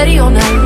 Ready on that